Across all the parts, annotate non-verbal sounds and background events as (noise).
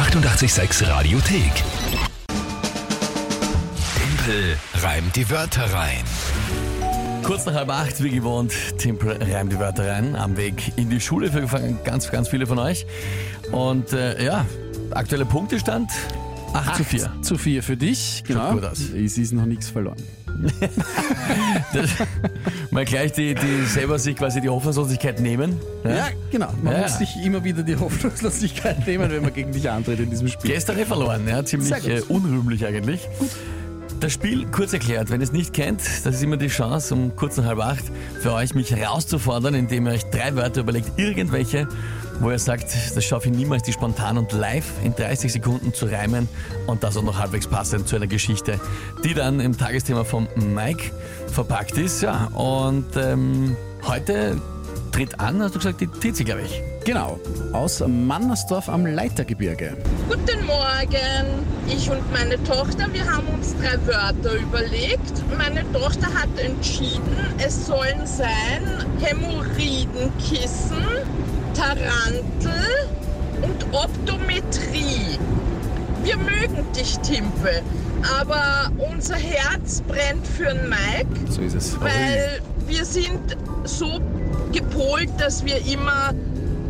886 Radiothek. Tempel reimt die Wörter rein. Kurz nach halb acht, wie gewohnt, Tempel reimt die Wörter rein. Am Weg in die Schule für ganz, ganz viele von euch. Und äh, ja, aktueller Punktestand 8 zu 4. zu 4 für dich. Genau. gut aus. Es ist noch nichts verloren. Das, (laughs) mal gleich die, die selber sich quasi die Hoffnungslosigkeit nehmen. Ja, genau. Man Ja. muss sich immer wieder die Hoffnungslosigkeit (laughs) nehmen, wenn man gegen dich antritt in diesem Spiel. Gestern eh verloren, ja, ziemlich gut. äh, unrühmlich eigentlich. Das Spiel kurz erklärt, wenn ihr es nicht kennt, das ist immer die Chance, um kurz nach halb acht für euch mich herauszufordern, indem ihr euch drei Wörter überlegt, irgendwelche, wo ihr sagt, das schaffe ich niemals, die spontan und live in 30 Sekunden zu reimen und das auch noch halbwegs passend zu einer Geschichte, die dann im Tagesthema vom Mike verpackt ist. Ja, und ähm, heute tritt an, hast du gesagt, die Tizi, glaube ich. Genau. Aus Mannersdorf am Leitergebirge. Guten Morgen. Ich und meine Tochter, wir haben uns drei Wörter überlegt. Meine Tochter hat entschieden, es sollen sein Hämorrhoidenkissen, Tarantel und Optometrie. Wir mögen dich, Timpe, aber unser Herz brennt für den Mike So ist es. weil wir sind so gepolt, dass wir immer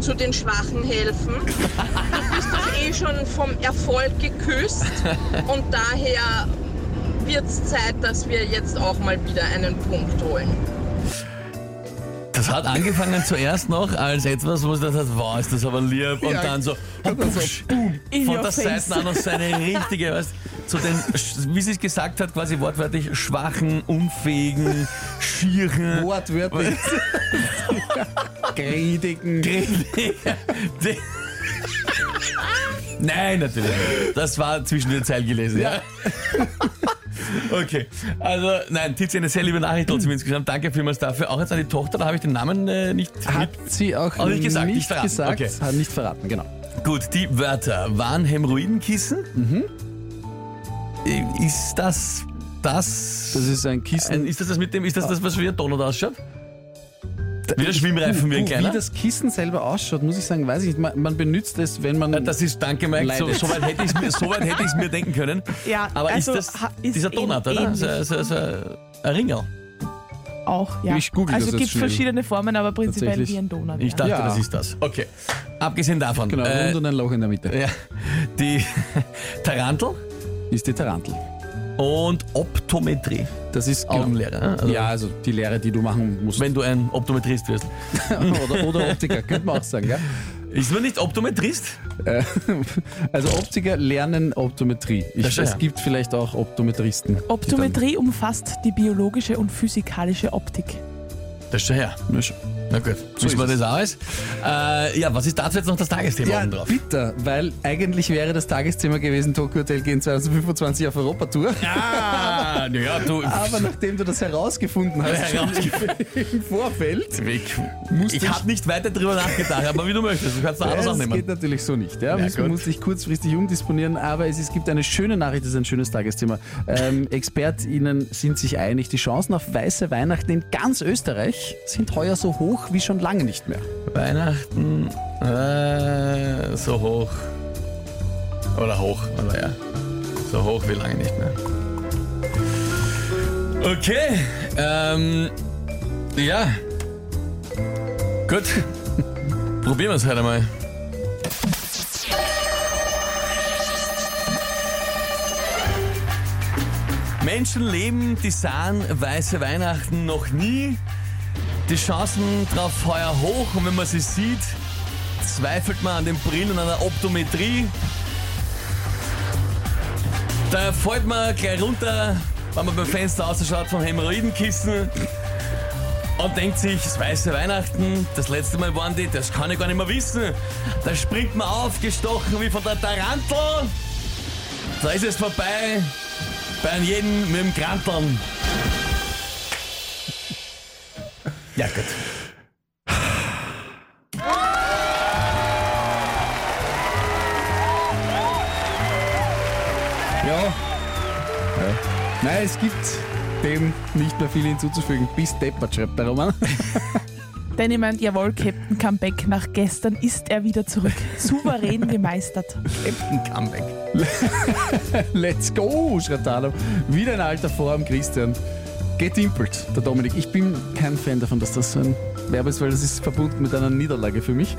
zu den Schwachen helfen. Du bist doch eh schon vom Erfolg geküsst und daher wird es Zeit, dass wir jetzt auch mal wieder einen Punkt holen. Das hat angefangen zuerst noch als etwas, wo das hat, wow, ist das aber lieb. Und Ja, dann so, und dann so, pfusch, In von your der face. Seite an noch so eine richtige, weißt, zu den, wie sie es gesagt hat, quasi wortwörtlich, schwachen, unfähigen, schieren. Wortwörtlich. (laughs) Grädigen. Die- (laughs) Nein, natürlich nicht. Das war zwischen den Zeilen gelesen, ja. (laughs) Okay, also nein, Tizi, eine sehr liebe Nachricht trotzdem insgesamt. Danke vielmals dafür. Auch jetzt an die Tochter, da habe ich den Namen äh, nicht Hat sie auch Auch nicht gesagt, nicht verraten. gesagt, Okay. hat nicht verraten, genau. Gut, die Wörter waren Hämorrhoidenkissen. Mhm. Äh, Ist das das? Das ist ein Kissen. ein, ist das das mit dem? Ist das das, was wie ein Donut ausschaut? Wie der Schwimmreifen, wie ein kleiner? Wie das Kissen selber ausschaut, muss ich sagen, weiß ich nicht. Man, man benutzt es, wenn man. Ja, das ist, danke Mike, so, so weit hätte ich es mir, (laughs) so weit hätte ich's mir denken können. Ja, Aber also ist das ist dieser Donut, oder? So, so, so ein Ringel. Auch, ja. Ich google also jetzt gibt verschiedene Formen, aber prinzipiell wie ein Donut. Ich dachte, Ja. das ist das. Okay. Abgesehen davon, genau, äh, rund und ein Loch in der Mitte. ja, die (laughs) Tarantel Ist die Tarantel. Und Optometrie. Das ist genau. Augenlehre. ne? Also, Ja, also die Lehre, die du machen musst. Wenn du ein Optometrist wirst. (laughs) oder, oder Optiker, könnte man auch sagen. Ja? Ist man nicht Optometrist? Äh, (laughs) Also Optiker lernen Optometrie. Ich, ja- es gibt vielleicht auch Optometristen. die Optometrie umfasst die biologische und physikalische Optik. Das ist schon her. Ja. Na gut, wissen wir das alles. Äh, ja, was ist dazu jetzt noch das Tagesthema Ja, oben drauf? bitter, weil eigentlich wäre das Tagesthema gewesen, Tokyo Hotel gehen 2025 auf Europatour. (laughs) Ah, naja, du. Aber nachdem du das herausgefunden hast schon (laughs) im Vorfeld, ich musste ich habe nicht weiter drüber nachgedacht, aber wie du möchtest, du kannst da alles das annehmen. geht natürlich so nicht. Ja, Ja, muss, musste ich kurzfristig umdisponieren, aber es, es gibt eine schöne Nachricht, das ist ein schönes Tagesthema. Ähm, (laughs) ExpertInnen sind sich einig, die Chancen auf weiße Weihnachten in ganz Österreich sind heuer so hoch wie schon lange nicht mehr. Weihnachten äh, so hoch. Oder hoch, aber ja. So hoch wie lange nicht mehr. Okay, ähm, ja. Gut. Probieren wir es halt einmal. Menschen leben, die sahen weiße Weihnachten noch nie. Die Chancen drauf heuer hoch und wenn man sie sieht, zweifelt man an den Brillen und an der Optometrie. Da fällt man gleich runter, wenn man beim Fenster ausschaut vom Hämorrhoidenkissen und denkt sich, das weiße Weihnachten, das letzte Mal waren die, das kann ich gar nicht mehr wissen. Da springt man auf, gestochen wie von der Tarantel. Da ist es vorbei, bei jedem mit dem Kranteln. Ja, gut. Ja. Nein, es gibt dem nicht mehr viel hinzuzufügen. Bis deppert, schreibt der Roman. (laughs) Danny meint, jawohl, Captain Comeback. Nach gestern ist er wieder zurück. Souverän gemeistert. (laughs) Captain Comeback. (laughs) Let's go, schreit Adam. Wieder in alter Form, Christian. Getimpelt, der Dominik. Ich bin kein Fan davon, dass das so ein Verb ist, weil das ist verbunden mit einer Niederlage für mich.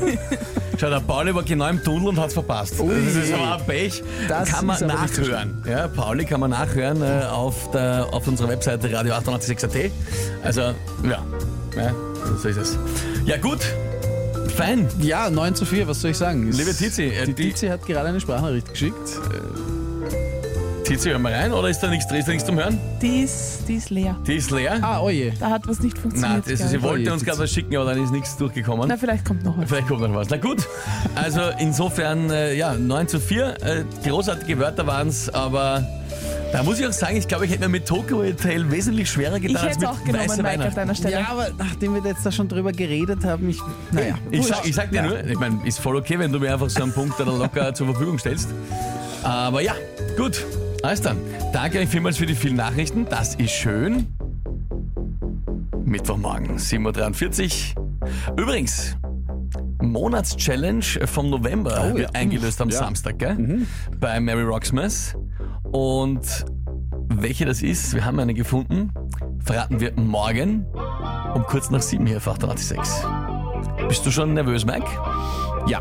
(laughs) Schau, der Pauli war genau im Tunnel und hat's verpasst. Ui. Das ist aber ein Pech. Das kann man nachhören. Ja, Pauli kann man nachhören äh, auf, der, auf unserer Webseite radio 886.at. Also, ja. ja, so ist es. Ja, gut. Fein. Ja, 9 zu 4, was soll ich sagen? Es- Liebe Tizi, äh, die, die- Tizi hat gerade eine Sprachnachricht geschickt. Tizi, hör mal rein, oder ist da nichts, ist da nichts zum Hören? Die ist, die ist leer. Die ist leer. Ah, oje. Da hat was nicht Nein, funktioniert. das, glaub sie wollte Oh uns gerade was schicken, aber dann ist nichts durchgekommen. Na, vielleicht kommt noch was. Vielleicht kommt noch was. Na gut, also insofern, äh, ja, 9 zu 4. Äh, großartige Wörter waren es, aber da muss ich auch sagen, ich glaube, ich hätte mir mit Tokyo Hotel wesentlich schwerer getan Ich als hätte mit es auch genommen, Weiße Mike, auf deiner Stelle. Ja, aber nachdem wir jetzt da schon drüber geredet haben, ich. Naja. Ich sag, ich sag dir nur, ich meine, ist voll okay, wenn du mir einfach so einen Punkt dann locker (laughs) zur Verfügung stellst. Aber ja, gut, alles dann. Danke euch vielmals für die vielen Nachrichten, das ist schön. Mittwochmorgen, 7.43 Uhr. Übrigens, Monatschallenge vom November Oh, wird ja. eingelöst am Ja. Samstag, gell? Bei Mary Rocksmith. Und welche das ist, wir haben eine gefunden, verraten wir morgen um kurz nach sieben hier auf 886. Bist du schon nervös, Mike? Ja.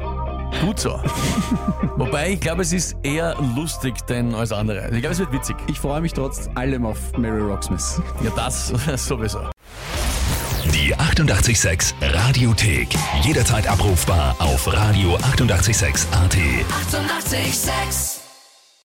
Gut so. (laughs) Wobei, ich glaube, es ist eher lustig denn alles andere. Ich glaube, es wird witzig. Ich freue mich trotz allem auf Mary Rocksmith. Ja, das (laughs) sowieso. Die 886 Radiothek. Jederzeit abrufbar auf radio886.at. 886! 886